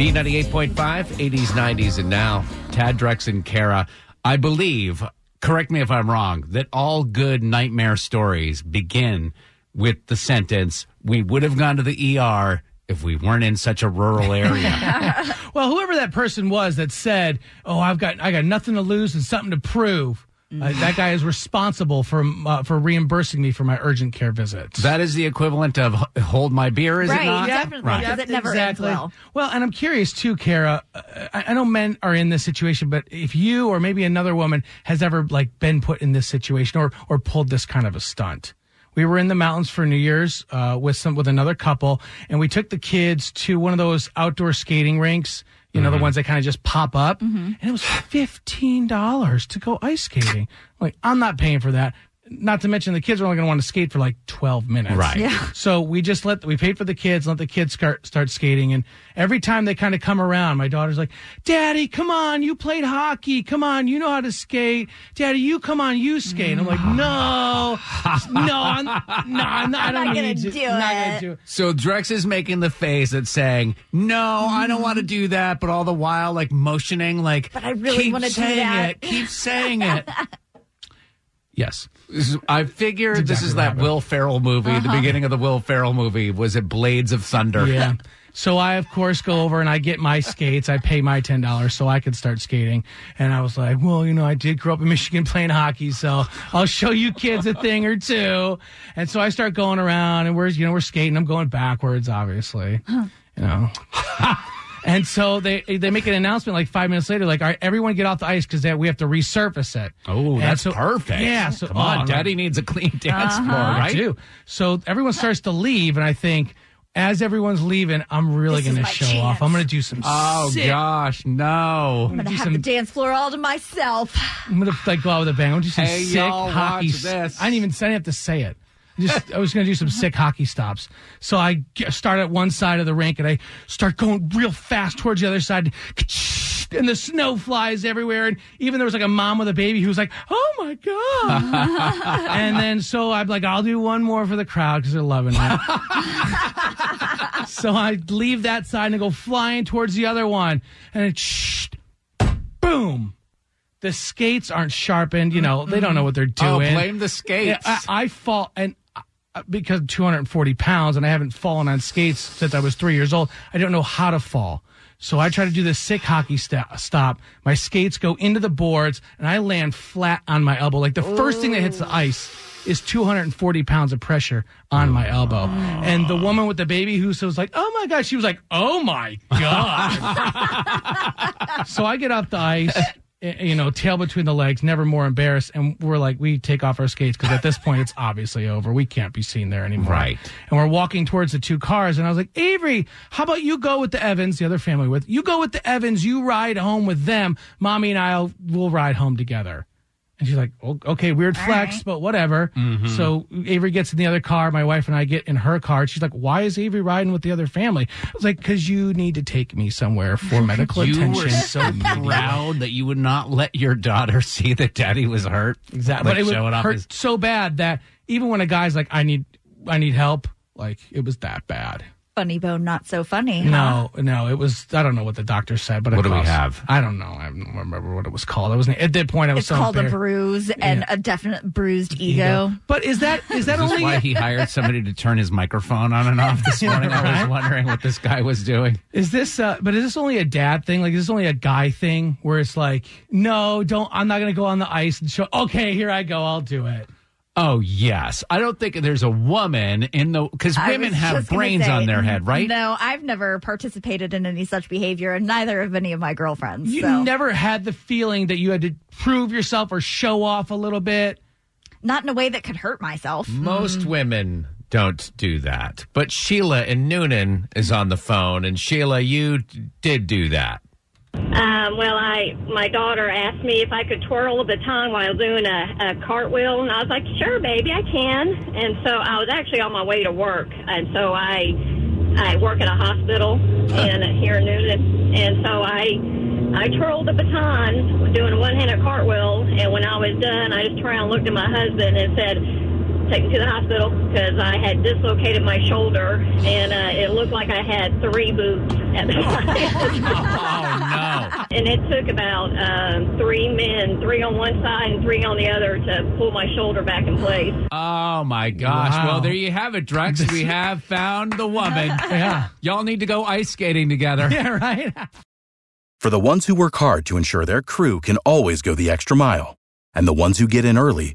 B98.5, 80s, 90s, and now. Tad Drex and Kara. I believe, correct me if I'm wrong, that all good nightmare stories begin with the sentence, we would have gone to the ER if we weren't in such a rural area. Well, whoever that person was that said, "Oh, I've got I got nothing to lose and something to prove," uh, that guy is responsible for uh, for reimbursing me for my urgent care visits. that is the equivalent of hold my beer, is Right, it not? definitely, Right. because it never ends well. Well, and I'm curious too, Kara. uh, I, I know men are in this situation, but if you or maybe another woman has ever like been put in this situation or or pulled this kind of a stunt. We were in the mountains for New Year's uh, with some with another couple, and we took the kids to one of those outdoor skating rinks. You know, the mm-hmm. ones that kind of just pop up, mm-hmm. and it was fifteen dollars to go ice skating. Like, I'm not paying for that. Not to mention the kids are only going to want to skate for like twelve minutes. Right. Yeah. So we just let we paid for the kids, let the kids start start skating, and every time they kind of come around, my daughter's like, "Daddy, come on, you played hockey. Come on, you know how to skate. Daddy, you come on, you skate." I'm like, "No, no, I'm, no, I'm not, I I'm don't gonna do I'm not gonna it." do it." So Drex is making the face that's saying, "No, I don't want to do that," but all the while like motioning, like, But I really keep wanna do saying that." it, keep saying it. Yes. I figure this is that happened. Will Ferrell movie. The uh-huh. beginning of the Will Ferrell movie was it Blades of Thunder? Yeah. So I, of course, go over and I get my skates. I pay my ten dollars so I could start skating. And I was like, well, you know, I did grow up in Michigan playing hockey, so I'll show you kids a thing or two. And so I start going around, and we're, you know, we're skating. I'm going backwards, obviously. You know. and so they they make an announcement like five minutes later, like, all right, everyone get off the ice because we have to resurface it. Oh, And that's so- perfect. Yeah. So come on, oh, Daddy like, needs a clean dance uh-huh. floor, I right? do. So everyone starts to leave, and I think as everyone's leaving, I'm really going to show chance. off. I'm going to do some. Oh sick, gosh, no! I'm gonna have some- the dance floor all to myself. I'm going to like go out with a bang. I'm going to do some Hey, sick y'all, hockey. watch this. I didn't even. I didn't have to say it. Just I was going to do some sick hockey stops. So I start at one side of the rink and I start going real fast towards the other side. And the snow flies everywhere. And even there was like a mom with a baby who was like, "Oh my god!" and then so I'm like, "I'll do one more for the crowd because they're loving it." so I leave that side and go flying towards the other one, and it shh, boom. The skates aren't sharpened. You know, they don't know what they're doing. Oh, doing. blame the skates. I, I fall and uh, because 240 pounds and I haven't fallen on skates since I was three years old. I don't know how to fall. So I try to do this sick hockey sta stop. My skates go into the boards and I land flat on my elbow. Like the first thing that hits the ice is 240 pounds of pressure on my elbow. And the woman with the baby who was like, oh my God, she was like, oh my God. so I get off the ice, Eh, you know, tail between the legs, never more embarrassed. And we're like, we take off our skates because at this point it's obviously over. We can't be seen there anymore. Right. And we're walking towards the two cars. And I was like, Avery, how about you go with the Evans, the other family with you go with the Evans, you ride home with them. Mommy and I'll we'll ride home together. And she's like, okay, weird flex, right. but whatever. Mm-hmm. So Avery gets in the other car. My wife and I get in her car. She's like, why is Avery riding with the other family? I was like, because you need to take me somewhere for medical you attention. were so proud that you would not let your daughter see that Daddy was hurt. Exactly. Like but it showing would hurt his- so bad that even when a guy's like, I need, I need help, like it was that bad. Funny bone, not so funny. No, no, it was. I don't know what the doctor said, but it What do we caused- have? I don't know. I don't remember what it was called. I was at that point. I was It's so called a embarrassed. bruise and a definite bruised ego. But is that is that Is this only? why he hired somebody to turn his microphone on and off this morning? I was wondering what this guy was doing. Is this? Uh, but is this only a dad thing? Like, is this only a guy thing where it's like, no, don't. I'm not going to go on the ice and show. Okay, here I go. I'll do it. Oh yes, I don't think there's a woman in the because women have brains say, on their head, right? No, I've never participated in any such behavior, and neither have any of my girlfriends. You so. never had the feeling that you had to prove yourself or show off a little bit. Not in a way that could hurt myself. Most hmm. women don't do that. But Sheila and Newnan is on the phone, and Sheila, you did do that. Um, well, I my daughter asked me if I could twirl the tongue while doing a, a cartwheel, and I was like, "Sure, baby, I can." And so I was actually on my way to work, and so I I work at a hospital in here in Newnan, and so I I twirled the baton doing a one-handed cartwheel, and when I was done, I just turned around, and looked at my husband, and said take me to the hospital because I had dislocated my shoulder and uh, it looked like I had three boots at the time. Oh, no. and it took about um, three men, three on one side and three on the other, to pull my shoulder back in place. Oh, my gosh. Wow. Well, there you have it, Drex. We have found the woman. Yeah. Y'all need to go ice skating together. Yeah, right. For the ones who work hard to ensure their crew can always go the extra mile, and the ones who get in early